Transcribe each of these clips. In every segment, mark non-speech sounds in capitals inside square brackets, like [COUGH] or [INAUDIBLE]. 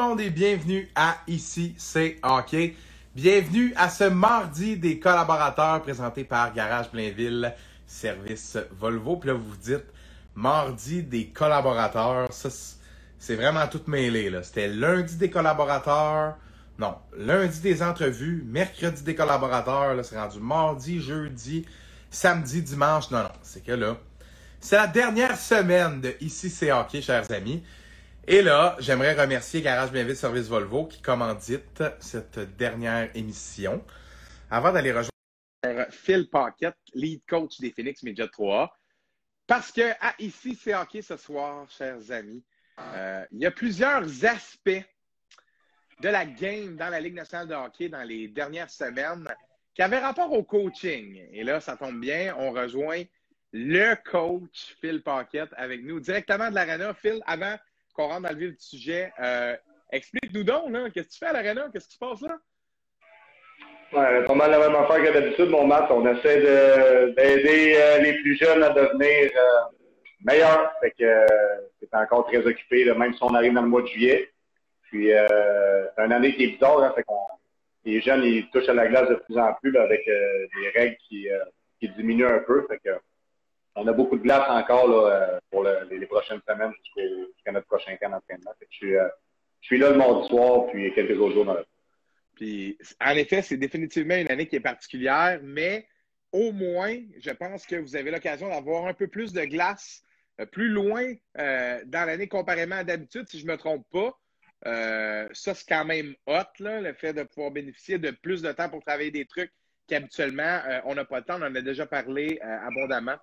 et bienvenue à Ici c'est Hockey. Bienvenue à ce mardi des collaborateurs présenté par Garage Blainville, service Volvo. Puis là, vous vous dites, mardi des collaborateurs, ça c'est vraiment tout mêlé. là. C'était lundi des collaborateurs, non, lundi des entrevues, mercredi des collaborateurs, là, c'est rendu mardi, jeudi, samedi, dimanche. Non, non, c'est que là, c'est la dernière semaine de Ici c'est Hockey, chers amis. Et là, j'aimerais remercier Garage Bienville Service Volvo qui commandite cette dernière émission. Avant d'aller rejoindre Phil Paquette, lead coach des Phoenix Media 3. Parce que à ici, c'est hockey ce soir, chers amis. Euh, il y a plusieurs aspects de la game dans la Ligue nationale de hockey dans les dernières semaines qui avaient rapport au coaching. Et là, ça tombe bien, on rejoint le coach Phil Paquette avec nous directement de l'Arena. Phil, avant qu'on rentre dans le vif du sujet, euh, explique-nous donc, qu'est-ce que tu fais à l'Arena? Qu'est-ce qui se passe là? Ouais, pas mal la même affaire que d'habitude, mon Matt. On essaie de- d'aider euh, les plus jeunes à devenir euh, meilleurs. Fait que c'est encore très occupé, même si on arrive dans le mois de juillet. C'est une année qui est bizarre, hein, les jeunes ils touchent à la glace de plus en plus avec des règles qui, qui diminuent un peu. Fait que on a beaucoup de glace encore euh, pour le- les, prochaines semaines jusqu'à notre prochain camp d'entraînement. Euh, je suis là le mardi soir, puis quelques autres jours dans la Puis, en effet, c'est définitivement une année qui est particulière, mais au moins, je pense que vous avez l'occasion d'avoir un peu plus de glace euh, plus loin dans l'année comparément à d'habitude, si je ne me trompe pas. Ça, c'est quand même hot, le fait de pouvoir bénéficier de plus de temps pour travailler des trucs qu'habituellement, on n'a pas le temps. On en a déjà parlé abondamment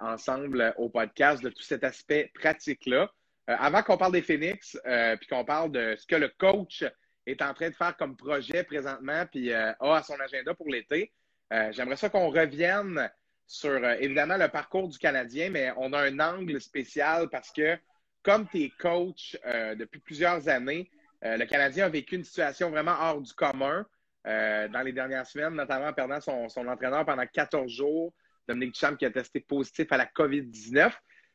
ensemble euh, au podcast de tout cet aspect pratique-là. Euh, avant qu'on parle des Phoenix, euh, puis qu'on parle de ce que le coach est en train de faire comme projet présentement, puis euh, a à son agenda pour l'été. Euh, J'aimerais ça qu'on revienne sur, euh, évidemment, le parcours du Canadien, mais on a un angle spécial parce que, comme tu es coach euh, depuis plusieurs années, euh, le Canadien a vécu une situation vraiment hors du commun euh, dans les dernières semaines, notamment en perdant son, son entraîneur pendant 14 jours, Dominique Duchamp qui a testé positif à la COVID-19.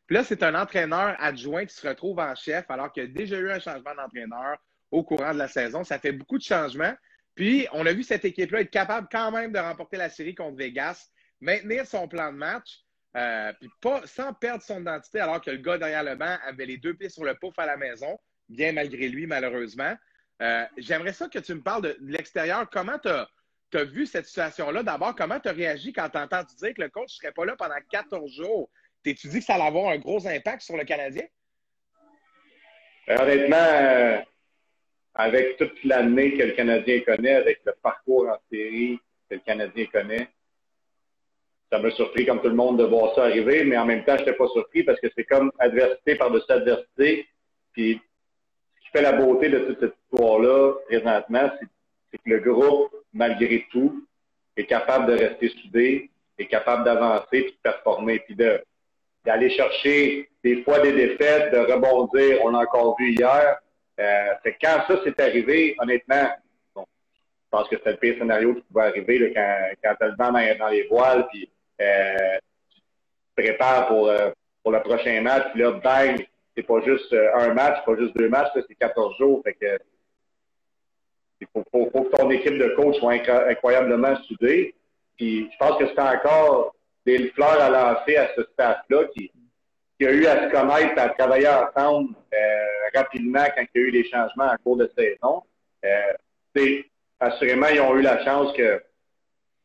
Puis là, c'est un entraîneur adjoint qui se retrouve en chef alors qu'il y a déjà eu un changement d'entraîneur au courant de la saison. Ça fait beaucoup de changements. Puis, on a vu cette équipe-là être capable quand même de remporter la série contre Vegas, maintenir son plan de match, euh, puis pas sans perdre son identité alors que le gars derrière le banc avait les deux pieds sur le pouf à la maison, bien malgré lui, malheureusement. Euh, J'aimerais ça que tu me parles de, de l'extérieur. Comment tu as, vu cette situation-là? D'abord, comment tu as réagi quand tu as entendu dire que le coach ne serait pas là pendant 14 jours? T'es-tu dit que ça allait avoir un gros impact sur le Canadien? Ben, honnêtement, euh, avec toute l'année que le Canadien connaît, avec le parcours en série que le Canadien connaît, ça m'a surpris comme tout le monde de voir ça arriver, mais en même temps, je n'étais pas surpris parce que c'est comme adversité par-dessus adversité. Puis, ce qui fait la beauté de toute cette histoire-là, présentement, c'est c'est que le groupe, malgré tout, est capable de rester soudé, est capable d'avancer puis de performer, puis de d'aller chercher des fois des défaites, de rebondir. On l'a encore vu hier. Euh, quand ça s'est arrivé, honnêtement, bon, je pense que c'était le pire scénario qui pouvait arriver là, quand, quand tu as le vent dans, les voiles, puis euh, tu te prépares pour, euh, pour le prochain match, puis là, bang, c'est pas juste euh, un match, c'est pas juste deux matchs, c'est 14 jours. Fait que il faut, que ton équipe de coach soit incro- incroyablement soudée. Puis je pense que c'est encore des fleurs à lancer à ce staff-là qui, qui a eu à se connaître, à travailler ensemble euh, rapidement quand il y a eu des changements en cours de saison. Euh, assurément, ils ont eu la chance que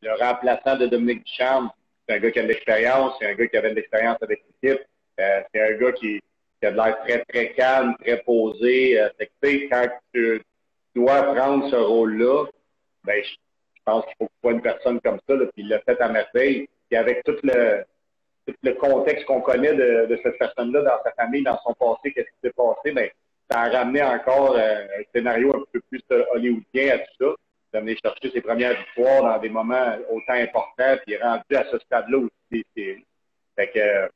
le remplaçant de Dominique Duchamp, c'est un gars qui a de l'expérience, c'est un gars qui avait de l'expérience avec l'équipe, euh, c'est un gars qui, qui a de l'air très, très calme, très posé. Euh, fait que, quand tu dois prendre ce rôle-là, ben, je, pense qu'il faut sois une personne comme ça, là, puis il l'a fait à merveille. Puis avec tout le, tout le contexte qu'on connaît de, cette personne-là dans sa famille, dans son passé, qu'est-ce qui s'est passé, ben, ça a ramené encore euh, un scénario un peu plus euh, hollywoodien à tout ça, de venir chercher ses premières victoires dans des moments autant importants, puis rendu à ce stade-là aussi. Fait que,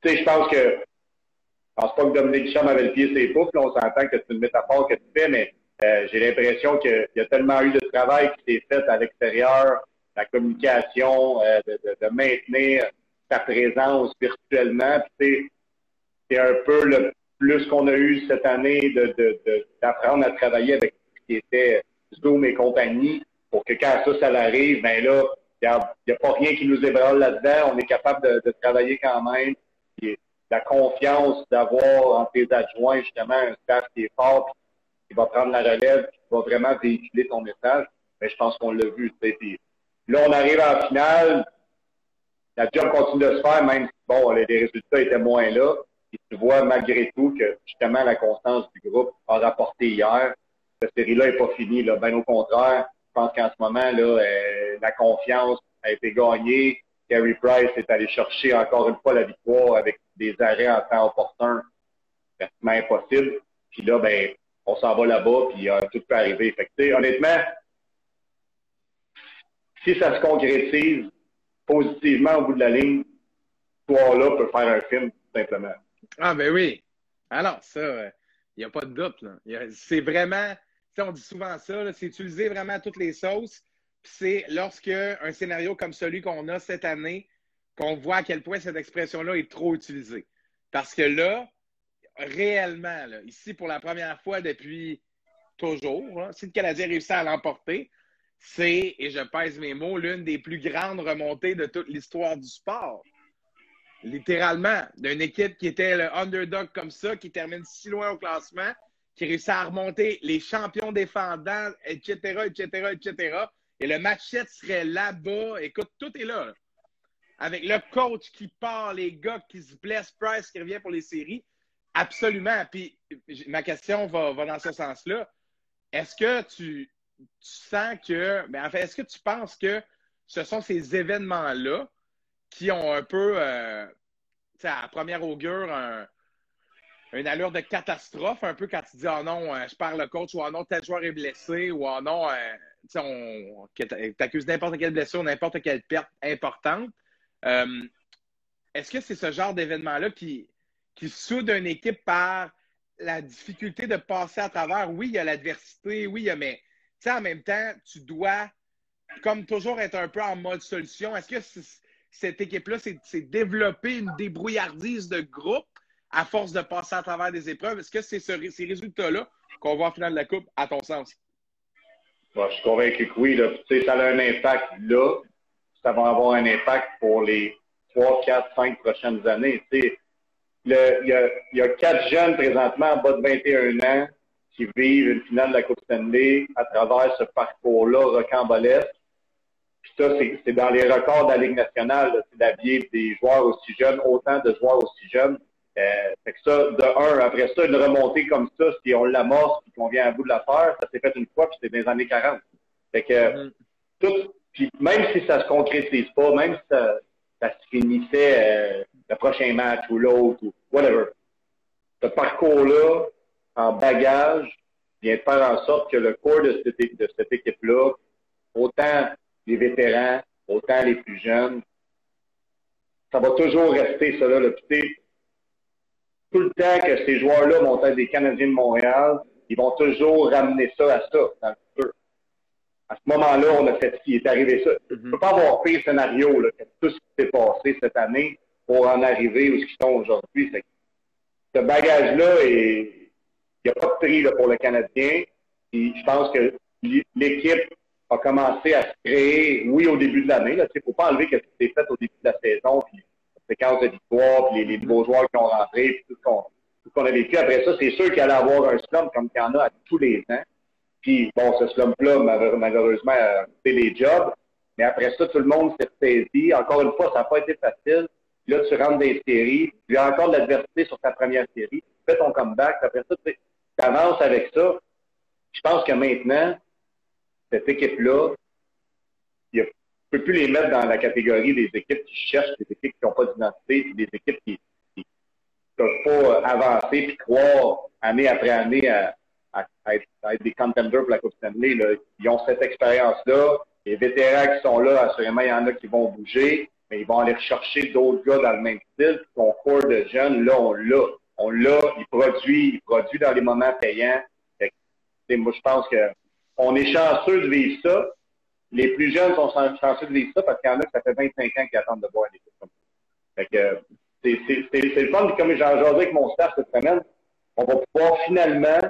tu sais, je pense que, je pense pas que Dominique Duchamp avait le pied sur les poufs, là, on s'entend que c'est une métaphore que tu fais, mais euh, j'ai l'impression qu'il y a tellement eu de travail qui s'est fait à l'extérieur, la communication, euh, de, maintenir sa présence virtuellement. C'est un peu le plus qu'on a eu cette année d'apprendre à travailler avec ce qui était Zoom et compagnie, pour que quand ça, ça arrive, ben là, il n'y a, pas rien qui nous ébranle là-dedans. On est capable de, travailler quand même. La confiance d'avoir entre tes adjoints, justement, un staff qui est fort, va prendre la relève, qui va vraiment véhiculer ton message. Mais je pense qu'on l'a vu. Là, on arrive en finale. La job continue de se faire, même si bon, les résultats étaient moins là. Et tu vois malgré tout que justement la constance du groupe a rapporté hier. Cette série-là n'est pas finie. Là. Ben au contraire, je pense qu'en ce moment, là, euh, la confiance a été gagnée. Carey Price est allé chercher encore une fois la victoire avec des arrêts en temps opportun, pratiquement impossible. Puis là, ben, on s'en va là-bas, puis euh, tout peut arriver. Fait honnêtement, si ça se concrétise positivement au bout de la ligne, toi là peut faire un film, tout simplement. Ah, ben oui. Alors, ça, il euh, n'y a pas de doute. C'est vraiment, on dit souvent ça, c'est utiliser vraiment toutes les sauces. C'est lorsque un scénario comme celui qu'on a cette année, qu'on voit à quel point cette expression-là est trop utilisée. Parce que là, réellement, ici, pour la première fois depuis toujours, si le Canadien réussit à l'emporter, c'est, et je pèse mes mots, l'une des plus grandes remontées de toute l'histoire du sport. Littéralement, d'une équipe qui était le underdog comme ça, qui termine si loin au classement, qui réussit à remonter les champions défendants, etc., etc., etc. Et le match 7 serait là-bas. Écoute, tout est là, Avec le coach qui part, les gars qui se blessent, Price qui revient pour les séries. Absolument. Puis ma question va, va dans ce sens-là. Est-ce que tu, sens que, mais ben, en fait, est-ce que tu penses que ce sont ces événements-là qui ont un peu, euh, à première augure, un, une allure de catastrophe, un peu quand tu dis oh non, euh, je parle le coach, ou oh non, tel joueur est blessé, ou oh non, euh, on t'accuse n'importe quelle blessure, n'importe quelle perte importante. Euh, est-ce que c'est ce genre d'événement-là qui, qui soude une équipe par la difficulté de passer à travers? Oui, il y a l'adversité, oui, il y a, mais en même temps, tu dois, comme toujours, être un peu en mode solution. Est-ce que cette équipe-là s'est développée une débrouillardise de groupe à force de passer à travers des épreuves? Est-ce que c'est ces résultats-là qu'on voit en finale de la Coupe, à ton sens? je suis convaincu que oui. Là. Ça a un impact là. Ça va avoir un impact pour les 3, 4, 5 prochaines années. Il, y a, il y a quatre jeunes présentement en bas de 21 ans qui vivent une finale de la Coupe Stanley à travers ce parcours-là rocambolesque. Puis ça, c'est dans les records de la Ligue nationale, c'est d'habiller des joueurs aussi jeunes, autant de joueurs aussi jeunes. Euh, fait que ça, de un, après ça, une remontée comme ça, si on l'amorce et qu'on vient à bout de l'affaire, ça s'est fait une fois, puis c'était dans les années 40. Fait que mm-hmm. tout, puis même si ça se concrétise pas, même si ça, ça se finissait euh, le prochain match ou l'autre ou whatever, ce parcours-là, en bagage, vient de faire en sorte que le corps de cette, de cette équipe-là, autant les vétérans, autant les plus jeunes, ça va toujours rester ça là. Tout le temps que ces joueurs-là vont être des Canadiens de Montréal, ils vont toujours ramener ça à ça, dans le futur. À ce moment-là, on a fait ce qui est arrivé ça. On ne peut pas avoir pire scénario là, que tout ce qui s'est passé cette année pour en arriver où ils sont aujourd'hui. Ce bagage-là, il n'y a pas de prix là, pour le Canadien. Et je pense que l'équipe a commencé à se créer, oui, au début de l'année. Il ne faut pas enlever ce qui s'est fait au début de la saison, puis séquence de victoire, puis les, nouveaux joueurs qui ont rentré, puis tout ce qu'on a vécu. Après ça, c'est sûr qu'il allait avoir un slump comme il y en a à tous les ans. Puis, bon, ce slump-là, malheureusement, a fait les jobs. Mais après ça, tout le monde s'est saisi. Encore une fois, ça n'a pas été facile. Là, tu rentres dans les séries. Tu as encore de l'adversité sur ta première série. Tu fais ton comeback. Après ça, tu avances avec ça. Je pense que maintenant, cette équipe-là, il ne peut plus les mettre dans la catégorie des équipes qui cherchent, des équipes qui n'ont pas d'identité, des équipes qui ne peuvent pas avancer puis croire année après année à, être, des contenders pour la Coupe Stanley. Là. Ils ont cette expérience-là. Les vétérans qui sont là, assurément, il y en a qui vont bouger, mais ils vont aller rechercher d'autres gars dans le même style. Son corps de jeunes, là, on l'a. On l'a, il produit, il produit dans les moments payants. moi, je pense que on est chanceux de vivre ça. Les plus jeunes sont chanceux de vivre ça parce qu'il y en a qui ça fait 25 ans qui attendent de voir des choses comme ça. Fait que c'est le fun. Comme j'en avec mon staff cette semaine, on va pouvoir finalement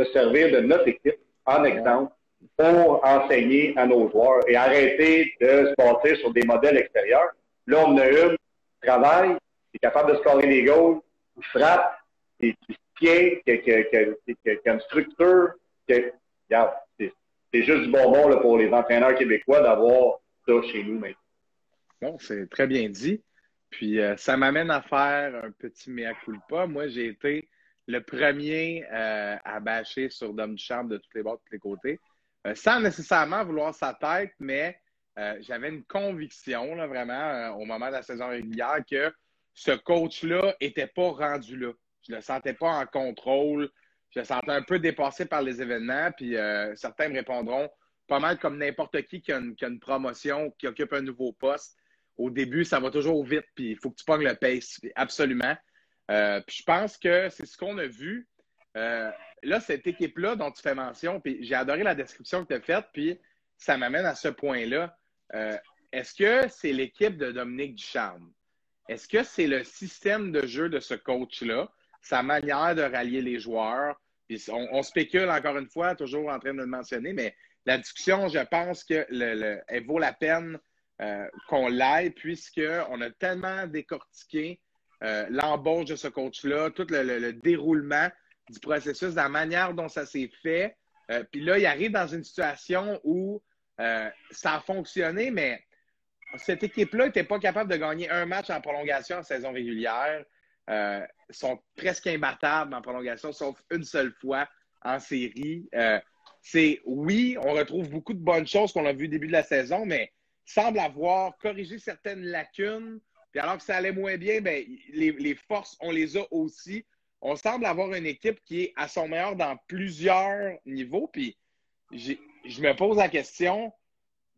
se servir de notre équipe en exemple pour enseigner à nos joueurs et arrêter de se baser sur des modèles extérieurs. Là, on a une qui travaille, qui est capable de scorer des goals, qui frappe, qui, qui tient, qui, a une structure. c'est juste du bonbon là, pour les entraîneurs québécois d'avoir ça chez nous maintenant. Bon, c'est très bien dit. Puis euh, ça m'amène à faire un petit mea culpa. Moi, j'ai été le premier euh, à bâcher sur Dom Duchamp de tous les bords, de tous les côtés, euh, sans nécessairement vouloir sa tête, mais j'avais une conviction, là, vraiment, au moment de la saison régulière, que ce coach-là n'était pas rendu là. Je ne le sentais pas en contrôle. Je le sentais un peu dépassé par les événements. Puis certains me répondront pas mal comme n'importe qui qui a, une, qui a, une, promotion, qui occupe un nouveau poste au début, ça va toujours vite, puis il faut que tu pognes le pace, absolument. Euh, puis je pense que c'est ce qu'on a vu. Euh, là, cette équipe-là dont tu fais mention, puis j'ai adoré la description que tu as faite, puis ça m'amène à ce point-là. Euh, est-ce que c'est l'équipe de Dominique Ducharme? Est-ce que c'est le système de jeu de ce coach-là, sa manière de rallier les joueurs? Puis on, spécule encore une fois, toujours en train de le mentionner, mais la discussion, je pense qu'elle vaut la peine euh, qu'on l'aille, puisqu'on a tellement décortiqué euh, l'embauche de ce coach-là, tout le, déroulement du processus, la manière dont ça s'est fait. Puis là, il arrive dans une situation où ça a fonctionné, mais cette équipe-là n'était pas capable de gagner un match en prolongation en saison régulière. ils sont presque imbattables en prolongation, sauf une seule fois en série. c'est oui, on retrouve beaucoup de bonnes choses qu'on a vues au début de la saison, mais semble avoir corrigé certaines lacunes. Puis alors que ça allait moins bien, ben, les, forces, on les a aussi. On semble avoir une équipe qui est à son meilleur dans plusieurs niveaux. Puis je me pose la question,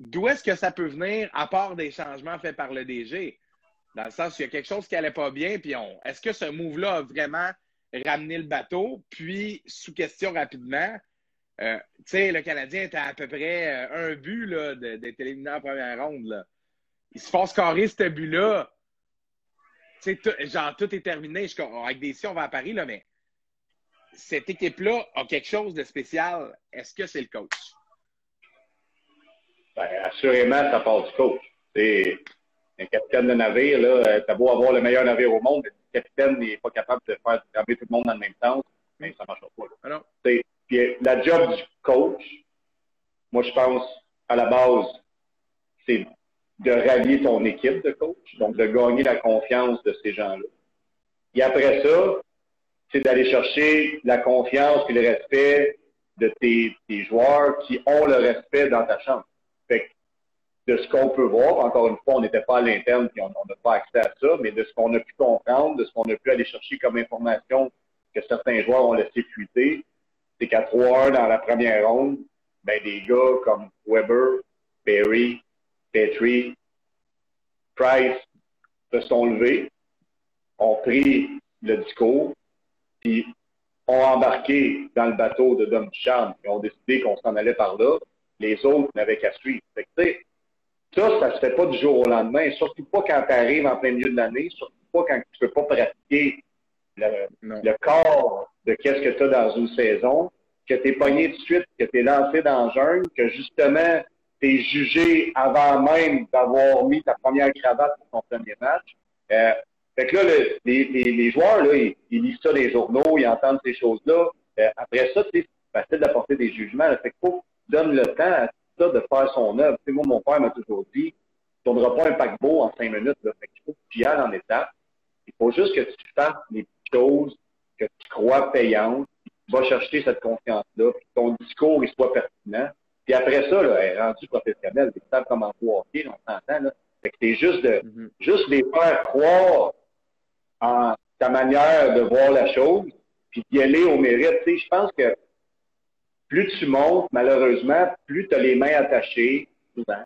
d'où est-ce que ça peut venir à part des changements faits par le DG? Dans le sens il y a quelque chose qui n'allait pas bien, puis on, est-ce que ce move-là a vraiment ramené le bateau? Puis, sous question rapidement, euh, tu sais, le Canadien était à peu près euh, un but d'être éliminé en première ronde. Il se fasse carrer ce but-là. Tu sais, genre, tout est terminé. Je, avec des si, on va à Paris, là, mais cette équipe-là a quelque chose de spécial. Est-ce que c'est le coach? Ben, assurément, ça part du coach. C'est un capitaine de navire, là, euh, t'as beau avoir le meilleur navire au monde, mais le capitaine n'est pas capable de faire travailler tout le monde dans le même sens, mais ça ne marchera pas. Là. Puis la job du coach, moi, je pense, à la base, c'est de rallier ton équipe de coach, donc de gagner la confiance de ces gens-là. Et après ça, c'est d'aller chercher la confiance et le respect de tes, joueurs qui ont le respect dans ta chambre. Fait de ce qu'on peut voir, encore une fois, on n'était pas à l'interne et on n'a pas accès à ça, mais de ce qu'on a pu comprendre, de ce qu'on a pu aller chercher comme information que certains joueurs ont laissé fuiter, c'est qu'à 3-1 dans la première ronde, ben, des gars comme Weber, Perry, Petrie, Price se sont levés, ont pris le discours, puis ont embarqué dans le bateau de Dom Duchamp et ont décidé qu'on s'en allait par là. Les autres n'avaient qu'à suivre. ça, ça se fait pas du jour au lendemain, surtout pas quand tu arrives en plein milieu de l'année, surtout pas quand tu peux pas pratiquer le, corps de qu'est-ce que tu as dans une saison, que tu es pogné de suite, que tu es lancé dans le jeûne, que justement, tu es jugé avant même d'avoir mis ta première cravate pour ton premier match. Euh, fait que là, les, les, les, joueurs, là, ils, lisent ça dans les journaux, ils entendent ces choses-là. Euh, après ça, c'est facile d'apporter des jugements. Fait qu'il faut donner le temps à ça de faire son œuvre. Tu sais, moi, mon père m'a toujours dit, tu ne tourneras pas un paquebot en cinq minutes. Là. Fait qu'il faut que tu y ailles en étapes. Il faut juste que tu fasses les choses que tu crois payantes, tu vas chercher cette confiance-là, que ton discours il soit pertinent. Puis après ça, là, est rendu professionnel, tu sais comment hockey, on s'entend. Là. Fait que c'est juste de mm-hmm. juste les faire croire en ta manière de voir la chose, puis d'y aller au mérite. Tu sais, je pense que plus tu montes, malheureusement, plus tu as les mains attachées, souvent.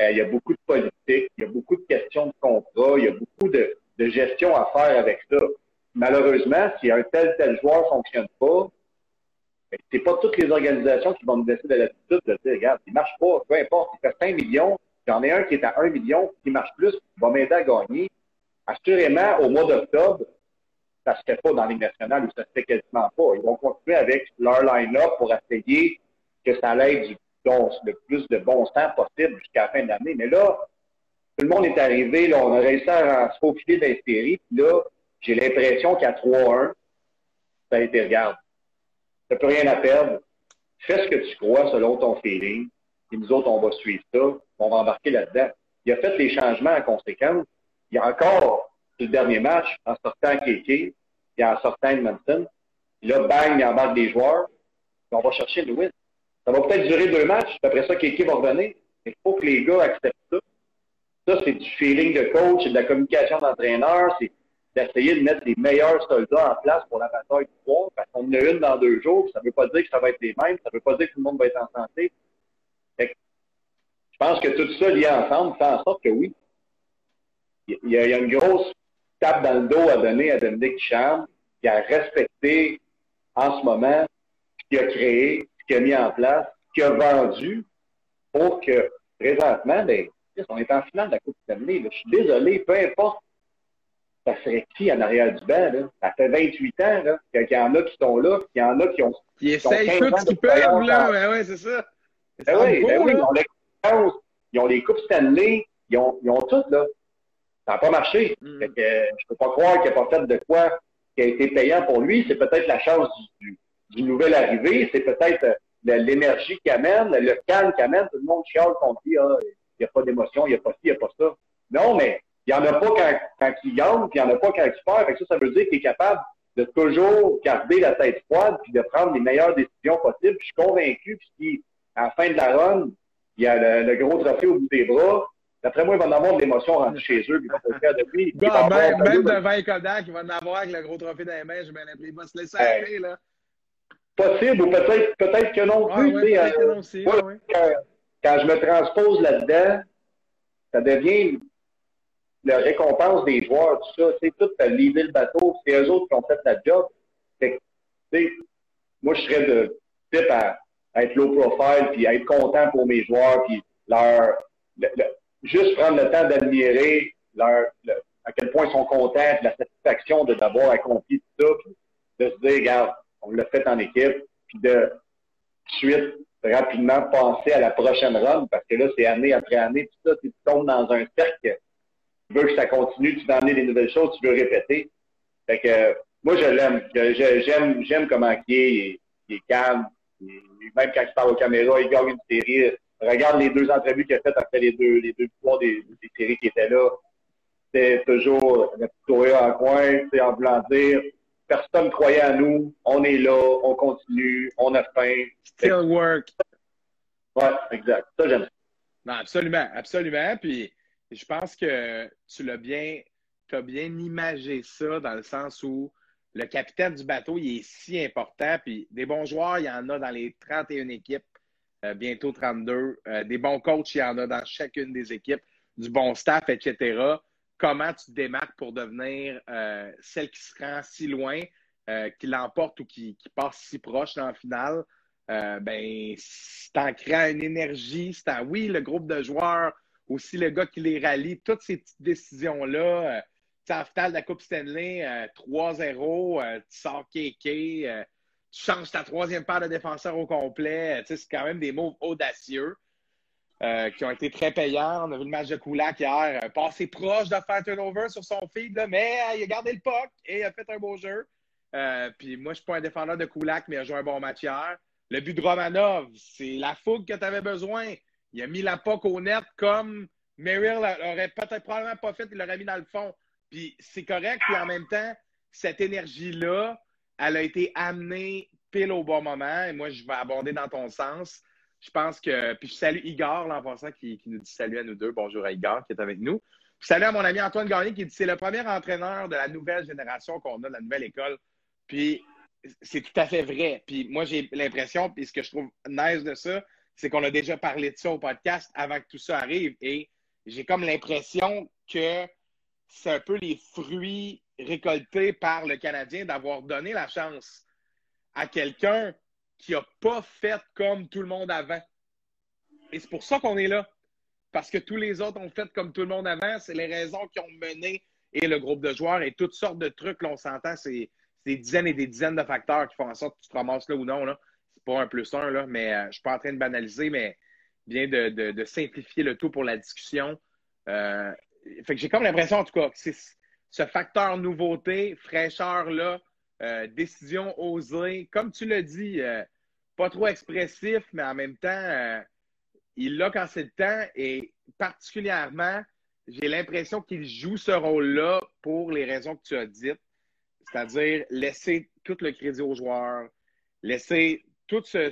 Euh, il y a beaucoup de politique, il y a beaucoup de questions de contrat, il y a beaucoup de, gestion à faire avec ça malheureusement, si un tel, tel joueur ne fonctionne pas, ben, c'est pas toutes les organisations qui vont nous laisser de l'attitude de dire, regarde, il marche pas, peu importe, il fait 5 millions, j'en ai un qui est à 1 million, qui marche plus, qui va m'aider à gagner. Assurément, au mois d'octobre, ça se fait pas dans les nationales ou ça se fait quasiment pas. Ils vont continuer avec leur line-up pour essayer que ça aille du le plus de bon sens possible jusqu'à la fin de l'année. Mais là, tout le monde est arrivé, là, on a réussi à se faufiler dans puis là, j'ai l'impression qu'à 3-1, ça a été, regarde, n'as plus rien à perdre, fais ce que tu crois selon ton feeling, et nous autres, on va suivre ça, on va embarquer là-dedans. Il a fait les changements en conséquence. Il y a encore, le dernier match, en sortant Kéké, et en sortant Edmonton, là, bang, il embarque des joueurs, et on va chercher Louis. Ça va peut-être durer deux matchs, puis après ça, Kéké va revenir. Il faut que les gars acceptent ça. Ça, c'est du feeling de coach, c'est de la communication d'entraîneur, c'est d'essayer de mettre les meilleurs soldats en place pour la bataille du soir, parce qu'on en a une dans deux jours, ça ne veut pas dire que ça va être les mêmes, ça ne veut pas dire que tout le monde va être en santé. je pense que tout ça lié ensemble fait en sorte que oui, il y, a, une grosse tape dans le dos à donner à Dominique Cham, qui a respecté en ce moment ce qu'il a créé, ce qu'il a mis en place, ce qu'il a vendu pour que présentement, ben, on est en finale de la Coupe Stanley. Je suis désolé, peu importe ça serait qui en arrière du banc, là? Ça fait 28 ans, qu'il y en a qui sont là, qu'il y en a qui ont. Qui essayent tout ce qu'ils peuvent, là. Ben ouais, c'est ça. Ben oui, ben oui, ils ont l'expérience, ils ont les Coupes Stanley, ils ont, ils ont tout, là. Ça n'a pas marché. Mm. Fait que, je peux pas croire qu'il n'a pas fait de quoi qui a été payant pour lui. C'est peut-être la chance du, du, nouvel arrivé, c'est peut-être euh, l'énergie qu'il amène, le calme qu'il amène. Tout le monde chiale qu'on dit, ah, il n'y a pas d'émotion, il n'y a pas ci, il n'y a pas ça. Non, mais il n'y en a pas quand, quand il gagne, puis il n'y en a pas quand il perd. Fait ça, ça veut dire qu'il est capable de toujours garder la tête froide puis de prendre les meilleures décisions possibles. je suis convaincu, puis à la fin de la run, il y a le, gros trophée au bout des bras. D'après moi, il va en avoir de l'émotion rentrée chez eux, puis faire de lui. même, même devant Kodak, il va en avoir avec le gros trophée dans les mains, je. Il va se laisser aller, là. Possible, ou peut-être peut-être que non plus. Ouais, euh, aussi, moi, quand, quand, je me transpose là-dedans, ça devient la récompense des joueurs, tout ça, c'est tout à l'idée le bateau, c'est eux autres qui ont fait la job. Fait moi, je serais de type à, être low profile, puis à être content pour mes joueurs, puis leur juste prendre le temps d'admirer leur à quel point ils sont contents, puis la satisfaction de d'avoir accompli tout ça, puis de se dire, regarde, on l'a fait en équipe, puis de suite rapidement penser à la prochaine run, parce que là, c'est année après année, tout ça, tu tombes dans un cercle tu veux que ça continue, tu veux amener des nouvelles choses, tu veux répéter. Fait que moi, je l'aime. J'aime, j'aime comment il est, il est calme. même quand il parle aux caméras, il gagne une série. Regarde les deux entrevues qu'il a faites après les deux, les deux victoires des, des, séries qui étaient là. C'était toujours le petit en coin, en voulant dire personne ne croyait à nous, on est là, on continue, on a faim. Still work. Ouais, exact. Ça, j'aime. Non, absolument, absolument. Puis je pense que tu l'as bien, as bien imagé ça dans le sens où le capitaine du bateau, il est si important. Puis des bons joueurs, il y en a dans les 31 équipes, bientôt 32. Euh, des bons coachs, il y en a dans chacune des équipes, du bon staff, etc. Comment tu te démarques pour devenir euh, celle qui se rend si loin, qui l'emporte ou qui, passe si proche dans finale? ben, c'est en créant une énergie, en, oui, le groupe de joueurs aussi le gars qui les rallie, toutes ces petites décisions-là. Euh, tu sais, de la Coupe Stanley, 3-0, euh, euh, tu sors Kéké, tu changes ta troisième paire de défenseurs au complet. c'est quand même des mots audacieux qui ont été très payants. On a vu le match de Kulak hier, passé proche de faire turnover sur son feed, mais il a gardé le puck et il a fait un beau jeu. puis moi, je suis pas un défenseur de Kulak, mais il a joué un bon match hier. Le but de Romanov, c'est la fougue que tu avais besoin. Il a mis la POC au net comme Merrill aurait peut-être probablement pas fait, il l'aurait mis dans le fond. Puis c'est correct, puis en même temps, cette énergie-là, elle a été amenée pile au bon moment. Et moi, je vais aborder dans ton sens. Je pense que. Puis je salue Igor, là, en qui, nous dit salut à nous deux. Bonjour à Igor, qui est avec nous. Puis salut à mon ami Antoine Gagné, qui dit c'est le premier entraîneur de la nouvelle génération qu'on a, de la nouvelle école. Puis c'est tout à fait vrai. Puis moi, j'ai l'impression, puis ce que je trouve nice de ça, c'est qu'on a déjà parlé de ça au podcast avant que tout ça arrive. Et j'ai comme l'impression que c'est un peu les fruits récoltés par le Canadien d'avoir donné la chance à quelqu'un qui n'a pas fait comme tout le monde avant. Et c'est pour ça qu'on est là. Parce que tous les autres ont fait comme tout le monde avant. C'est les raisons qui ont mené et le groupe de joueurs et toutes sortes de trucs. Là, on s'entend, c'est des dizaines et des dizaines de facteurs qui font en sorte que tu te ramasses là ou non. Là. C'est pas un plus un, là, mais euh, je suis pas en train de banaliser, mais bien de, simplifier le tout pour la discussion. Euh, fait que j'ai comme l'impression, en tout cas, que c'est ce facteur nouveauté, fraîcheur-là, euh, décision osée, comme tu l'as dit, pas trop expressif, mais en même temps, il l'a quand c'est le temps et particulièrement, j'ai l'impression qu'il joue ce rôle-là pour les raisons que tu as dites, c'est-à-dire laisser tout le crédit aux joueurs, laisser tout ce,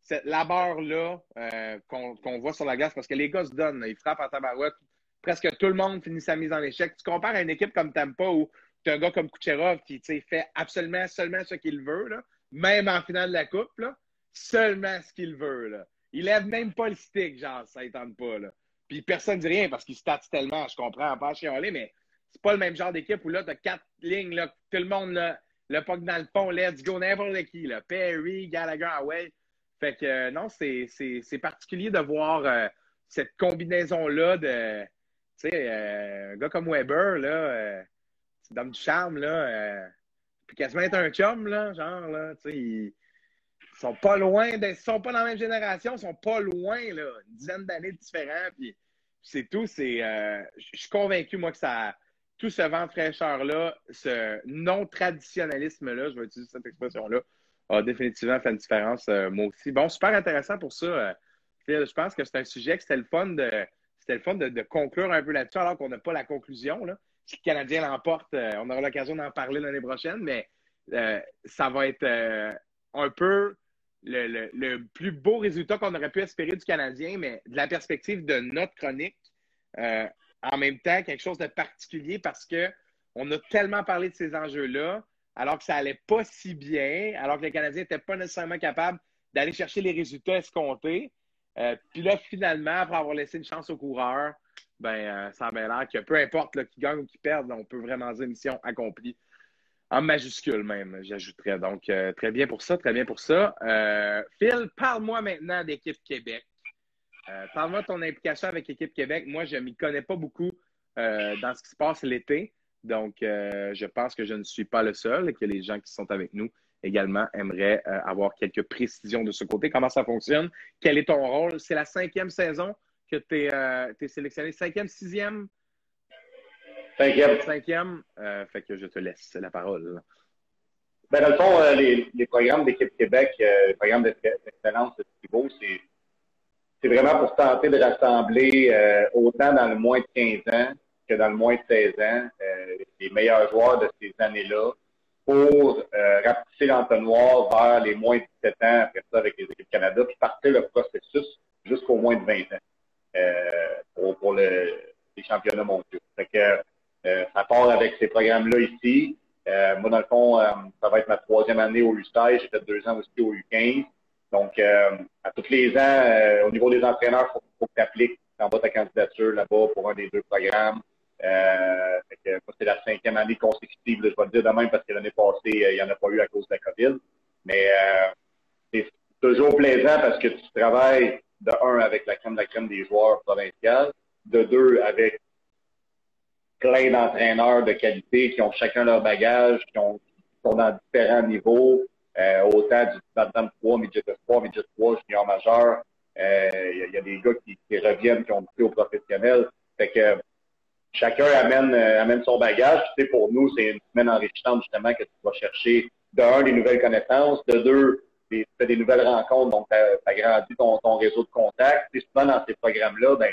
cette labeur-là euh, qu'on voit sur la glace, parce que les gars se donnent, ils frappent en tabarouette. Presque tout le monde finit sa mise en échec. Tu compares à une équipe comme Tampa où tu as un gars comme Kucherov qui fait absolument seulement ce qu'il veut, même en finale de la Coupe, seulement ce qu'il veut. Là. Il lève même pas le stick, genre, ça ne pas. Là. Puis personne ne dit rien parce qu'il stats tellement, je comprends, pas chialer, mais c'est pas le même genre d'équipe où là, tu as quatre lignes, là, tout le monde, là, le puck dans le pont, let's go, n'importe qui, là. Perry, Gallagher, Away. Fait que euh, non, c'est particulier de voir euh, cette combinaison-là de, tu sais, euh, un gars comme Weber, là, c'est d'homme du charme, là, puis quasiment être un chum, là, genre, là, tu sais, ils, sont pas loin, ils sont pas dans la même génération, ils sont pas loin, là, une dizaine d'années différents, puis c'est tout, c'est, je suis convaincu, moi, que ça tout ce vent fraîcheur-là, ce non-traditionnalisme-là, je vais utiliser cette expression-là, a définitivement fait une différence, euh, moi aussi. Bon, super intéressant pour ça. Euh, je pense que c'est un sujet que c'était le fun de, de, conclure un peu là-dessus, alors qu'on n'a pas la conclusion. Là. Si le Canadien l'emporte, euh, on aura l'occasion d'en parler l'année prochaine, mais ça va être un peu le, plus beau résultat qu'on aurait pu espérer du Canadien, mais de la perspective de notre chronique, en même temps quelque chose de particulier parce qu'on a tellement parlé de ces enjeux-là, alors que ça allait pas si bien, alors que les Canadiens n'étaient pas nécessairement capables d'aller chercher les résultats escomptés. Euh, puis là, finalement, après avoir laissé une chance aux coureurs, ben, euh, ça a l'air que peu importe qui gagne ou qui perd, on peut vraiment dire mission accomplie. En majuscule même, j'ajouterais. Donc, euh, très bien pour ça, très bien pour ça. Phil, parle-moi maintenant d'équipe Québec. Euh, parle-moi de ton implication avec l'équipe Québec. Moi, je ne m'y connais pas beaucoup euh, dans ce qui se passe l'été. Donc, euh, je pense que je ne suis pas le seul et que les gens qui sont avec nous également aimeraient avoir quelques précisions de ce côté. Comment ça fonctionne? Quel est ton rôle? C'est la cinquième saison que tu es, sélectionné. Cinquième, sixième? Cinquième. Cinquième. fait que je te laisse la parole. Ben, dans le fond, les, programmes d'équipe Québec, les programmes d'excellence de beau, c'est c'est vraiment pour tenter de rassembler euh, autant dans le moins de 15 ans que dans le moins de 16 ans euh, les meilleurs joueurs de ces années-là pour euh, rapetisser l'entonnoir vers les moins de 17 ans après ça avec les équipes Canada, puis partir le processus jusqu'au moins de 20 ans euh, pour, le, les championnats mondiaux. Fait que, ça part avec ces programmes-là ici. moi, dans le fond, ça va être ma troisième année au U16. J'ai fait deux ans aussi au U15. Donc, euh, à tous les ans, euh, au niveau des entraîneurs, il faut, faut, que tu appliques, tu envoies ta candidature là-bas pour un des deux programmes. Euh, c'est la cinquième année consécutive, je vais le dire de même parce que l'année passée, il n'y en a pas eu à cause de la COVID. Mais c'est toujours plaisant parce que tu travailles de un avec la crème de la crème des joueurs provinciaux, de deux avec plein d'entraîneurs de qualité qui ont chacun leur bagage, qui, ont, qui sont dans différents niveaux, euh, autant du Madame 3, Midget 3, Midget 3, junior majeur. Il euh, y, a des gars qui, qui reviennent, qui ont été au professionnel. Fait que chacun amène, euh, amène son bagage. Pour nous, c'est une semaine enrichissante justement que tu vas chercher de un, des nouvelles connaissances, de deux, tu fais des nouvelles rencontres, donc tu agrandis ton, ton réseau de contacts. Et souvent dans ces programmes-là, ben,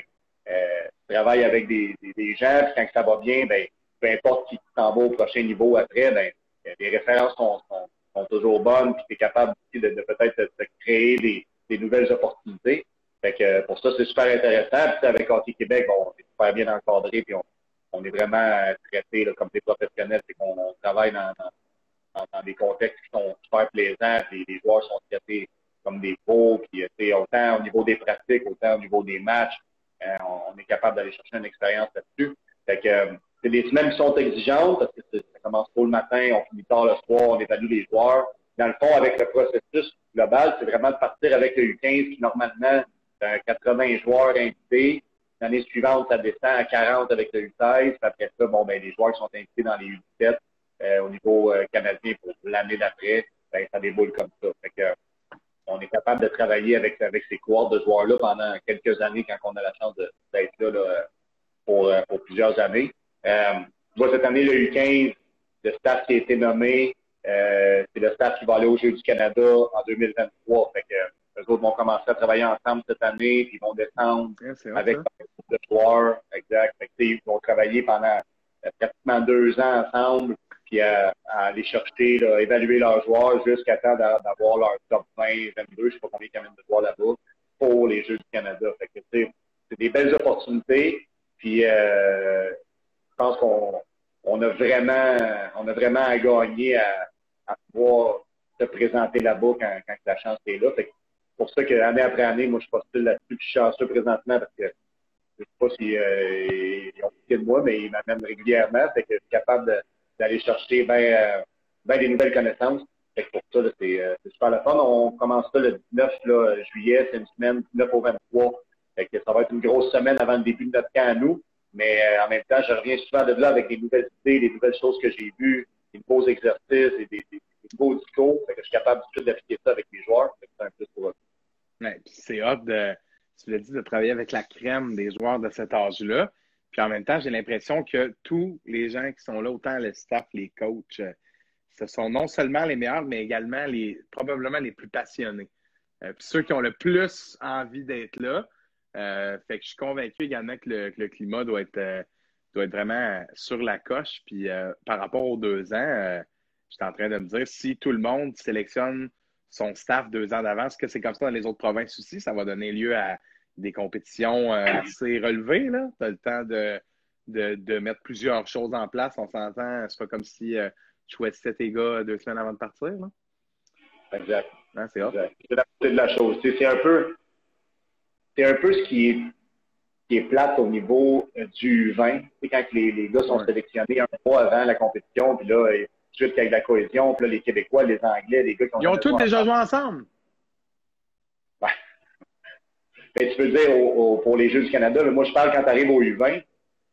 euh, tu travailles avec des, des, gens, puis quand ça va bien, ben, peu importe qui t'en va au prochain niveau après, ben, les références sont, sont, sont toujours bonnes, puis tu es capable aussi de, peut-être de, créer des, des, nouvelles opportunités. Fait que pour ça, c'est super intéressant. Puis avec Hockey Québec, bon, on est super bien encadré, puis on, on est vraiment traité là, comme des professionnels, et qu'on travaille dans, dans, dans, des contextes qui sont super plaisants, les joueurs sont traités comme des pros, puis autant au niveau des pratiques, autant au niveau des matchs, euh, on, est capable d'aller chercher une expérience là-dessus. Fait que euh, c'est des semaines qui sont exigeantes parce que ça commence tôt le matin, on finit tard le soir, on évalue les joueurs. Dans le fond, avec le processus global, c'est vraiment de partir avec le U15 qui, normalement, 80 joueurs invités, l'année suivante, ça descend à 40 avec le U16. Puis après ça, bon, ben, les joueurs qui sont invités dans les U17 euh, au niveau euh, canadien pour l'année d'après, ben, ça déboule comme ça. Fait que, on est capable de travailler avec, avec ces cohortes de joueurs-là pendant quelques années quand on a la chance d'être là, là pour, pour, plusieurs années. Euh, cette année, le U15, le staff qui a été nommé, euh, c'est le staff qui va aller aux Jeux du Canada en 2023. Fait que, eux autres vont commencer à travailler ensemble cette année, puis ils vont descendre avec le joueurs. Exact. Fait que, ils vont travailler pendant euh, pratiquement deux ans ensemble, puis à, aller chercher, là, évaluer leurs joueurs jusqu'à temps d'avoir leur top 20, 22, je ne sais pas combien ils de joueurs là-bas, pour les Jeux du Canada. Fait que, c'est des belles opportunités. Puis euh, je pense qu'on on a vraiment on a vraiment à gagner à, à pouvoir se présenter là-bas quand, quand la chance est là. C'est pour ça que année après année, moi je postule là-dessus, je suis chanceux présentement parce que je sais pas si euh, ont piqué de moi, mais ils m'amènent régulièrement. Fait que je suis capable d'aller chercher bien ben des nouvelles connaissances. Fait que pour ça, euh, c'est super le fun. On commence ça le 19 là, juillet, c'est une semaine 19 au 23. Fait que ça va être une grosse semaine avant le début de notre camp à nous. Mais euh, en même temps, je reviens souvent de là avec des nouvelles idées, des nouvelles choses que j'ai vues, des nouveaux exercices et des, des, nouveaux discours. Fait que je suis capable d'appliquer ça avec les joueurs. C'est un plus pour eux. C'est hot de, tu l'as dit, de travailler avec la crème des joueurs de cet âge-là. Puis en même temps, j'ai l'impression que tous les gens qui sont là, autant le staff, les coachs, euh, ce sont non seulement les meilleurs, mais également les probablement les plus passionnés. Euh, puis ceux qui ont le plus envie d'être là. Euh, fait que je suis convaincu également que le, climat doit être, doit être vraiment sur la coche. Puis par rapport aux deux ans, je suis en train de me dire si tout le monde sélectionne son staff deux ans d'avance, que c'est comme ça dans les autres provinces aussi, ça va donner lieu à des compétitions assez relevées. Tu as le temps de, de, mettre plusieurs choses en place. On s'entend, c'est pas comme si tu choisissais tes gars deux semaines avant de partir. Là. Exact. Hein, c'est la de la chose. C'est un peu c'est un peu ce qui est, qui est plate au niveau euh, du vin. C'est quand les, les gars sont sélectionnés un mois avant la compétition, puis là, juste avec la cohésion, puis là, les Québécois, les Anglais, les gars qui ont. Ils ont tous déjà joué ensemble. Ben, [LAUGHS] ben, tu peux dire pour les Jeux du Canada, moi je parle quand tu arrives au U20,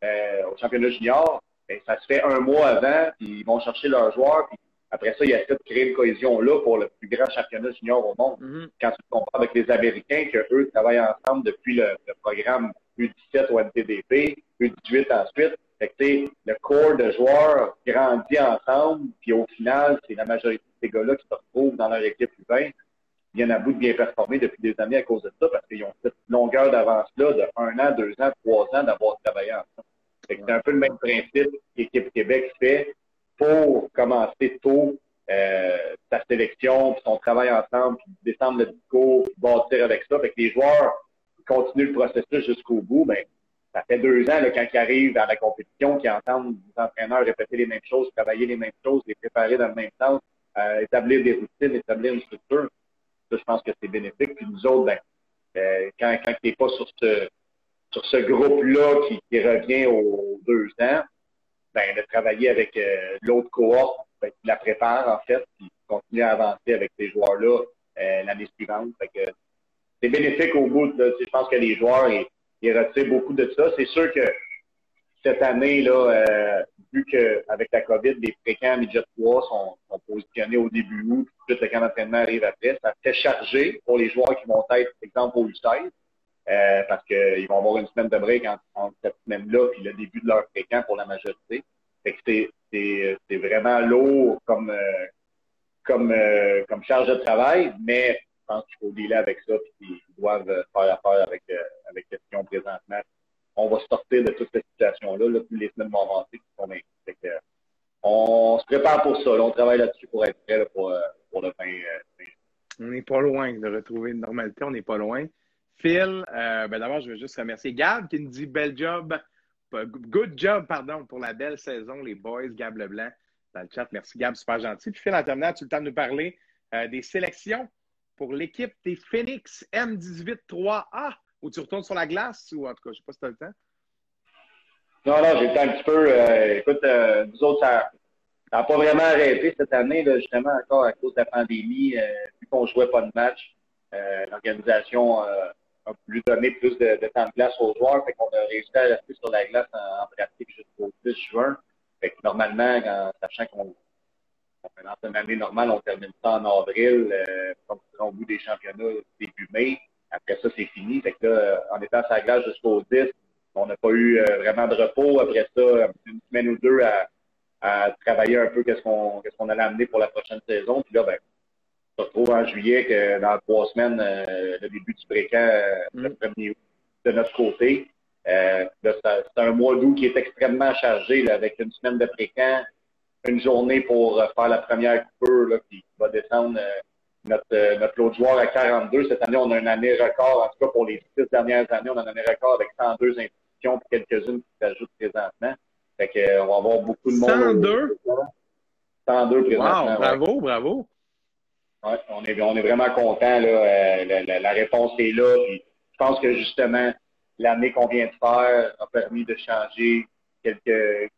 euh, au championnat junior, ben, ça se fait un mois avant, puis ils vont chercher leurs joueurs, puis après ça, il y a cette créer une cohésion-là pour le plus grand championnat junior au monde. Mm-hmm. Quand tu compares avec les Américains, qu'eux travaillent ensemble depuis le, programme U17 au NTDP, U18 ensuite. Fait que, le corps de joueurs grandit ensemble, puis au final, c'est la majorité de ces gars-là qui se retrouvent dans leur équipe U20. Ils viennent à bout de bien performer depuis des années à cause de ça, parce qu'ils ont cette longueur d'avance-là de un an, deux ans, trois ans d'avoir travaillé ensemble. C'est un peu le même principe qu'Équipe Québec fait pour commencer tôt euh, ta sélection, puis son travail ensemble, puis descendre le discours, puis bâtir avec ça. Fait que les joueurs continuent le processus jusqu'au bout, ben, ça fait deux ans là, quand ils arrivent à la compétition, qu'ils entendent les entraîneurs répéter les mêmes choses, travailler les mêmes choses, les préparer dans le même sens, euh, établir des routines, établir une structure. Ça, je pense que c'est bénéfique. Puis nous autres, ben, euh, quand, quand tu n'es pas sur ce sur ce groupe-là qui, qui revient aux deux ans, ben, de travailler avec euh, l'autre cohorte ben, qui la prépare, en fait, puis continuer à avancer avec ces joueurs-là euh, l'année suivante. C'est bénéfique au bout. De, je pense que les joueurs, ils, ils retirent beaucoup de ça. C'est sûr que cette année, là, euh, vu qu'avec la COVID, les fréquents midget 3 sont, sont, positionnés au début août, puis tout le camp d'entraînement arrive après, ça fait charger pour les joueurs qui vont être, par exemple, au U16. Euh, parce qu'ils vont avoir une semaine de break entre, cette semaine-là et le début de leur fréquent pour la majorité. C'est vraiment lourd comme, euh, comme, charge de travail, mais pense qu'il faut dealer avec ça et qu'ils doivent faire affaire avec, avec ce qu'ils ont présentement. On va sortir de toute cette situation-là, là, plus les semaines vont avancer, que, on se prépare pour ça. on travaille là-dessus pour être prêt pour, le 20, On n'est pas loin de retrouver une normalité, on n'est pas loin. Phil, euh, ben d'abord, je veux juste remercier Gab qui nous dit bel job, good job, pardon, pour la belle saison, les boys, Gab Leblanc dans le chat. Merci Gab, super gentil. Puis Phil, en terminant, tu as le temps de nous parler euh, des sélections pour l'équipe des Phoenix M18-3A, où tu retournes sur la glace, ou en tout cas, je ne sais pas si tu as le temps. Non, non, j'ai le temps un petit peu. Euh, écoute, nous autres, ça n'a pas vraiment arrêté cette année, justement, encore à cause de la pandémie, vu qu'on ne jouait pas de match. L'organisation a voulu donner plus de, temps de glace aux joueurs. Fait qu'on a réussi à rester sur la glace en, pratique jusqu'au 10 juin. Fait que normalement, en sachant qu'on dans une année normale, on termine ça en avril, euh, au bout des championnats début mai. Après ça, c'est fini. Fait que là, en étant sur la glace jusqu'au 10, on n'a pas eu euh, vraiment de repos. Après ça, une semaine ou deux à, à travailler un peu qu'est-ce qu'on qu'est-ce qu'on allait amener pour la prochaine saison. Puis là, ben, on se retrouve en juillet que dans trois semaines, euh, le début du fréquent, euh, le mm. premier août de notre côté. Euh, c'est un mois d'août qui est extrêmement chargé là, avec une semaine de fréquent, une journée pour faire la première coupure là, qui va descendre notre, notre autre joueur à 42. Cette année, on a une année record. En tout cas, pour les six dernières années, on a une année record avec 102 institutions et quelques-unes qui s'ajoutent présentement. Fait qu'on euh, va avoir beaucoup de monde. 102? 102 présentement. Wow, bravo, bravo. Ouais, on est, on est vraiment content. Là, euh, la, réponse est là. Puis je pense que justement, l'année qu'on vient de faire a permis de changer quelques,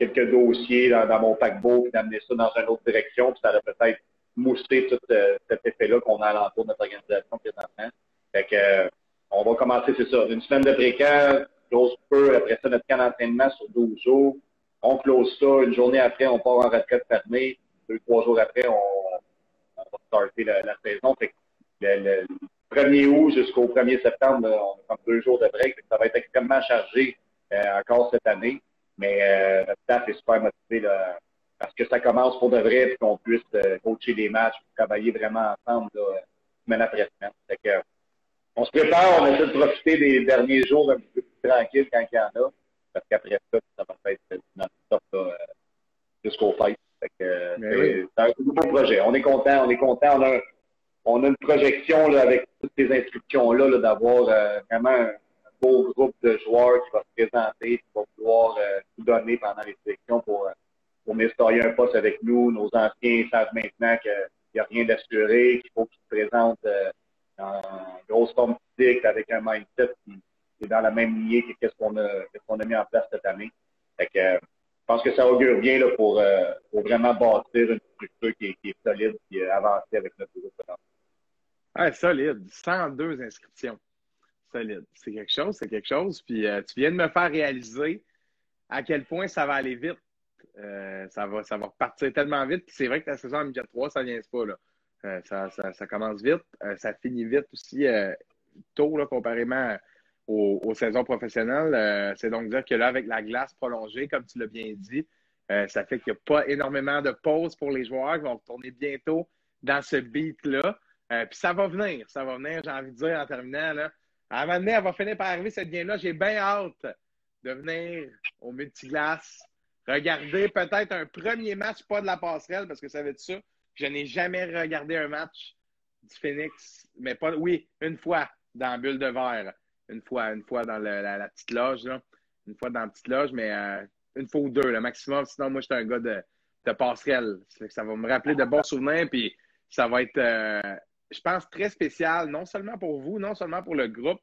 quelques dossiers dans, mon paquebot et d'amener ça dans une autre direction. Puis ça a peut-être moussé tout euh, cet effet-là qu'on a alentour de notre organisation présentement. Fait que, on va commencer, c'est ça, une semaine de précaire, close peu. Après ça, notre camp d'entraînement sur 12 jours. On close ça. Une journée après, on part en retraite fermée. Deux, trois jours après, on, va starter la, saison. Fait le, 1er août jusqu'au 1er septembre, on a comme deux jours de break. Ça va être extrêmement chargé euh, encore cette année. Mais euh, notre staff est super motivé là, parce que ça commence pour de vrai et qu'on puisse euh, coacher des matchs, travailler vraiment ensemble là, semaine après semaine. Fait que, on se prépare, on essaie de profiter des derniers jours un peu plus tranquilles quand il y en a. Parce qu'après ça, ça va être non-stop euh, jusqu'au fait. c'est un nouveau projet. On est content, on est content. On a, on a une projection là, avec toutes ces inscriptions-là -là, d'avoir euh, vraiment beau groupe de joueurs qui va se présenter, qui va pouvoir euh, tout donner pendant les sélections pour, euh, pour un poste avec nous. Nos anciens savent maintenant qu'il n'y a rien d'assuré, qu'il faut qu'ils se présentent en grosse forme physique, avec un mindset qui, est dans la même lignée que ce qu'on a, a mis en place cette année. Que, je pense que ça augure bien là, pour, euh, pour vraiment bâtir une structure qui est, qui est solide et avancer avec notre groupe. Ah, solide. 102 inscriptions. Solide. C'est quelque chose, c'est quelque chose. Puis euh, tu viens de me faire réaliser à quel point ça va aller vite. Euh, ça, va, ça va repartir tellement vite. C'est vrai que la saison en midget 3, ça ne vient pas. Là. Euh, ça, commence vite. Ça finit vite aussi tôt, là, comparément aux, saisons professionnelles. c'est donc dire que là, avec la glace prolongée, comme tu l'as bien dit, ça fait qu'il n'y a pas énormément de pauses pour les joueurs qui vont retourner bientôt dans ce beat-là. Puis ça va venir, ça va venir, j'ai envie de dire en terminant. Là. À un moment donné, elle va finir par arriver cette game-là. J'ai bien hâte de venir au multiglace, regarder peut-être un premier match, pas de la passerelle, parce que ça va être ça. Je n'ai jamais regardé un match du Phoenix, mais pas, oui, une fois dans la bulle de verre. Une fois, une fois dans la, petite loge, Une fois dans la petite loge, mais euh, une fois ou deux, le maximum. Sinon, moi, j'étais un gars de, passerelle. Ça va me rappeler de bons souvenirs, puis ça va être, euh, je pense, très spécial, non seulement pour vous, non seulement pour le groupe,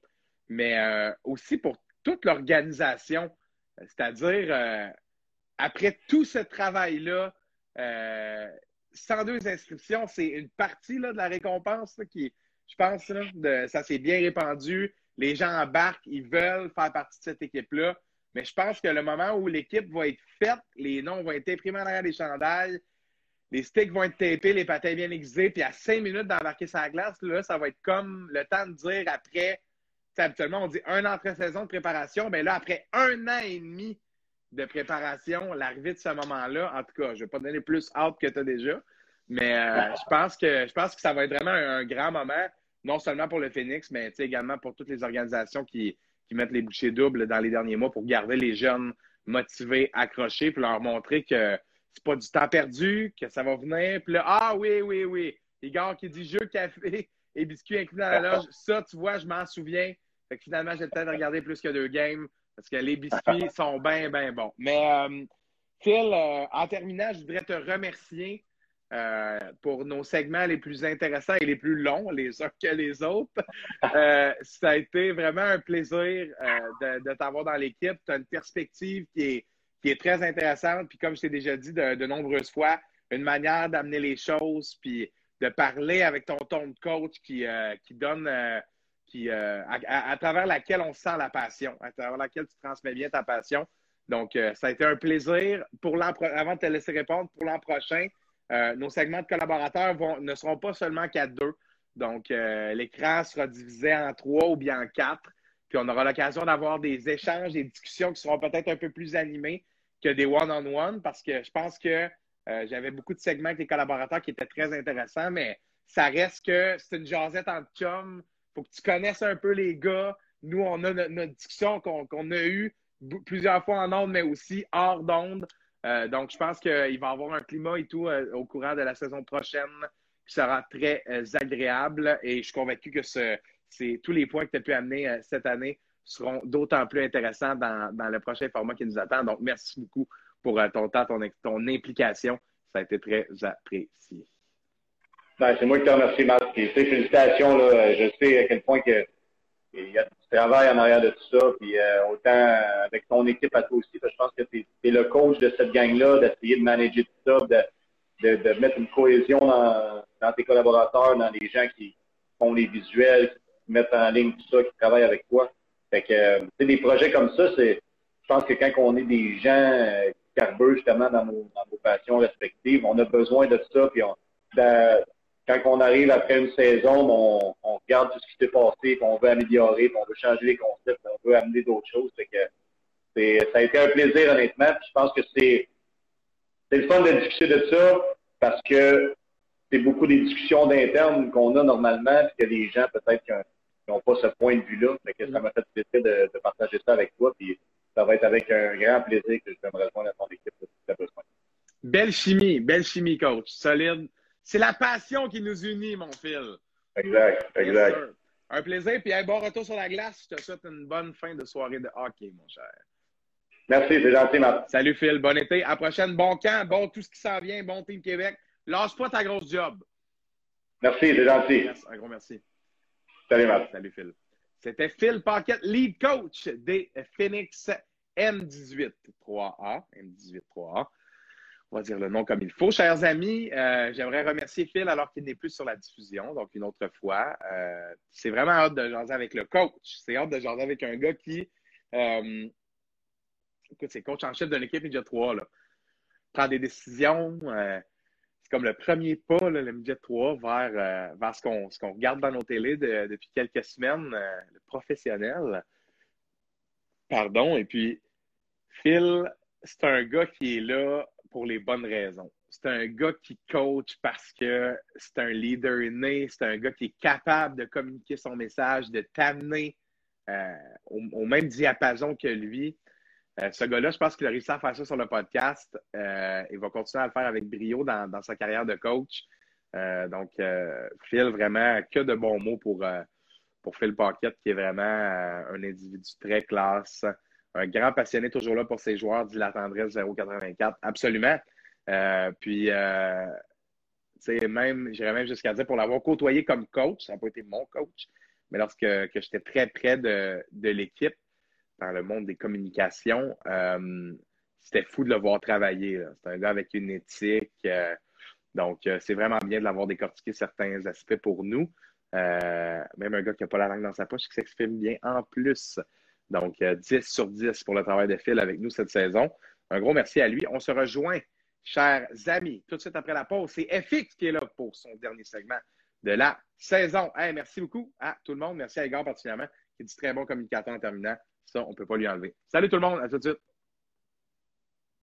mais euh, aussi pour toute l'organisation. C'est-à-dire, après tout ce travail-là, 102 inscriptions, c'est une partie là, de la récompense qui, je pense, de, ça s'est bien répandu. Les gens embarquent, ils veulent faire partie de cette équipe-là. Mais je pense que le moment où l'équipe va être faite, les noms vont être imprimés en arrière des chandails, les sticks vont être tapés, les patins bien aiguisés, puis à cinq minutes d'embarquer sa glace, là, ça va être comme le temps de dire après, habituellement, on dit un entre-saison de préparation, mais là, après un an et demi de préparation, l'arrivée de ce moment-là. En tout cas, je ne vais pas donner plus hâte que tu as déjà, mais euh, je, pense que, je pense que ça va être vraiment un, grand moment, non seulement pour le Phoenix, mais également pour toutes les organisations qui, mettent les bouchées doubles dans les derniers mois pour garder les jeunes motivés, accrochés, pour leur montrer que c'est pas du temps perdu, que ça va venir. Puis là, ah oui, oui, oui. Igor qui dit jeu, café et biscuits inclus dans la [LAUGHS] loge. Ça, tu vois, je m'en souviens. Fait que finalement, j'ai peut-être regardé plus que deux games. Parce que les biscuits [LAUGHS] sont bien, bien bons. Mais euh, Phil, euh, en terminant, je voudrais te remercier euh, pour nos segments les plus intéressants et les plus longs, les uns que les autres. [LAUGHS] ça a été vraiment un plaisir de, t'avoir dans l'équipe. Tu as une perspective qui est, qui est très intéressante. Puis comme je t'ai déjà dit de, nombreuses fois, une manière d'amener les choses, puis de parler avec ton ton de coach qui, qui donne qui, à, travers laquelle on sent la passion, à travers laquelle tu transmets bien ta passion. Donc, ça a été un plaisir. Pour avant de te laisser répondre, pour l'an prochain, nos segments de collaborateurs ne seront pas seulement qu'à deux. Donc, l'écran sera divisé en trois ou bien en quatre. Puis on aura l'occasion d'avoir des échanges, des discussions qui seront peut-être un peu plus animées que des one-on-one parce que je pense que euh, j'avais beaucoup de segments avec les collaborateurs qui étaient très intéressants, mais ça reste que c'est une jasette en chum. Faut que tu connaisses un peu les gars. Nous, on a notre, discussion qu'on a eue plusieurs fois en ondes, mais aussi hors d'onde. Euh, donc, je pense qu'il va y avoir un climat et tout euh, au courant de la saison prochaine qui sera très agréable. Et je suis convaincu que ce, tous les points que tu as pu amener cette année seront d'autant plus intéressants dans, le prochain format qui nous attend. Donc, merci beaucoup pour euh, ton temps, ton, implication. Ça a été très apprécié. Ben, c'est moi qui te remercie, Marc. félicitations. Là, je sais à quel point que, il y a du travail en arrière de tout ça. Puis euh, autant avec ton équipe à toi aussi, je pense que tu es, le coach de cette gang-là, d'essayer de manager tout ça, de, de, mettre une cohésion dans, dans, tes collaborateurs, dans les gens qui font les visuels, qui mettent en ligne tout ça, qui travaillent avec toi. Fait que, euh, des projets comme ça, c'est, je pense que quand on est des gens euh, carbeux, justement, dans nos, dans nos passions respectives, on a besoin de ça. Puis on, quand on arrive après une saison, on, on regarde tout ce qui s'est passé, puis on veut améliorer, puis on veut changer les concepts, puis on veut amener d'autres choses. Fait que c'est, ça a été un plaisir, honnêtement. Je pense que c'est, c'est le fun de discuter de ça parce que c'est beaucoup des discussions d'interne qu'on a normalement, puis que les gens, peut-être, n'ont pas ce point de vue-là. que ça m'a fait plaisir de, de, partager ça avec toi. Puis ça va être avec un grand plaisir que je vais me rejoindre à ton équipe si tu as besoin. Belle chimie, belle chimie, coach. Solide. C'est la passion qui nous unit, mon fil. Exact, exact. Un plaisir. Puis un bon retour sur la glace. Je te souhaite une bonne fin de soirée de hockey, mon cher. Merci, c'est gentil, Marc. Salut, Phil. Bon été. À la prochaine. Bon camp. Bon tout ce qui s'en vient. Bon Team Québec. Lâche pas ta grosse job. Merci, c'est gentil. Un gros merci. Salut, Marc. Salut, Phil. C'était Phil Paquette, lead coach des Phoenix M18 3A. M18 3A. On va dire le nom comme il faut. Chers amis, euh, j'aimerais remercier Phil alors qu'il n'est plus sur la diffusion, donc une autre fois. Euh, c'est vraiment hâte de jaser avec le coach. C'est hâte de jaser avec un gars qui, euh, écoute, c'est coach en chef d'une équipe Media 3, là. Prend des décisions, c'est comme le premier pas, le midget 3, vers, euh, vers ce qu'on regarde dans nos télés depuis quelques semaines, euh, le professionnel. Pardon. Et puis, Phil, c'est un gars qui est là pour les bonnes raisons. C'est un gars qui coach parce que c'est un leader né, c'est un gars qui est capable de communiquer son message, de t'amener euh, au, même diapason que lui. Euh, ce gars-là, je pense qu'il a réussi à faire ça sur le podcast. Euh, il va continuer à le faire avec brio dans, sa carrière de coach. Euh, donc, Phil, vraiment, que de bons mots pour, pour Phil Paquette, qui est vraiment un individu très classe. Un grand passionné, toujours là pour ses joueurs, dit la tendresse 084. Absolument. puis, même, j'irais même jusqu'à dire, pour l'avoir côtoyé comme coach, ça n'a pas été mon coach, mais lorsque que j'étais très près de, de l'équipe, dans le monde des communications. Euh, c'était fou de le voir travailler. C'est un gars avec une éthique. Euh, donc, euh, c'est vraiment bien de l'avoir décortiqué certains aspects pour nous. même un gars qui n'a pas la langue dans sa poche, qui s'exprime bien en plus. Donc, 10 sur 10 pour le travail de Phil avec nous cette saison. Un gros merci à lui. On se rejoint, chers amis, tout de suite après la pause. C'est FX qui est là pour son dernier segment de la saison. merci beaucoup à tout le monde. Merci à Igor particulièrement, qui est du très bon communicateur en terminant. Ça, on ne peut pas lui enlever. Salut tout le monde, à tout de suite.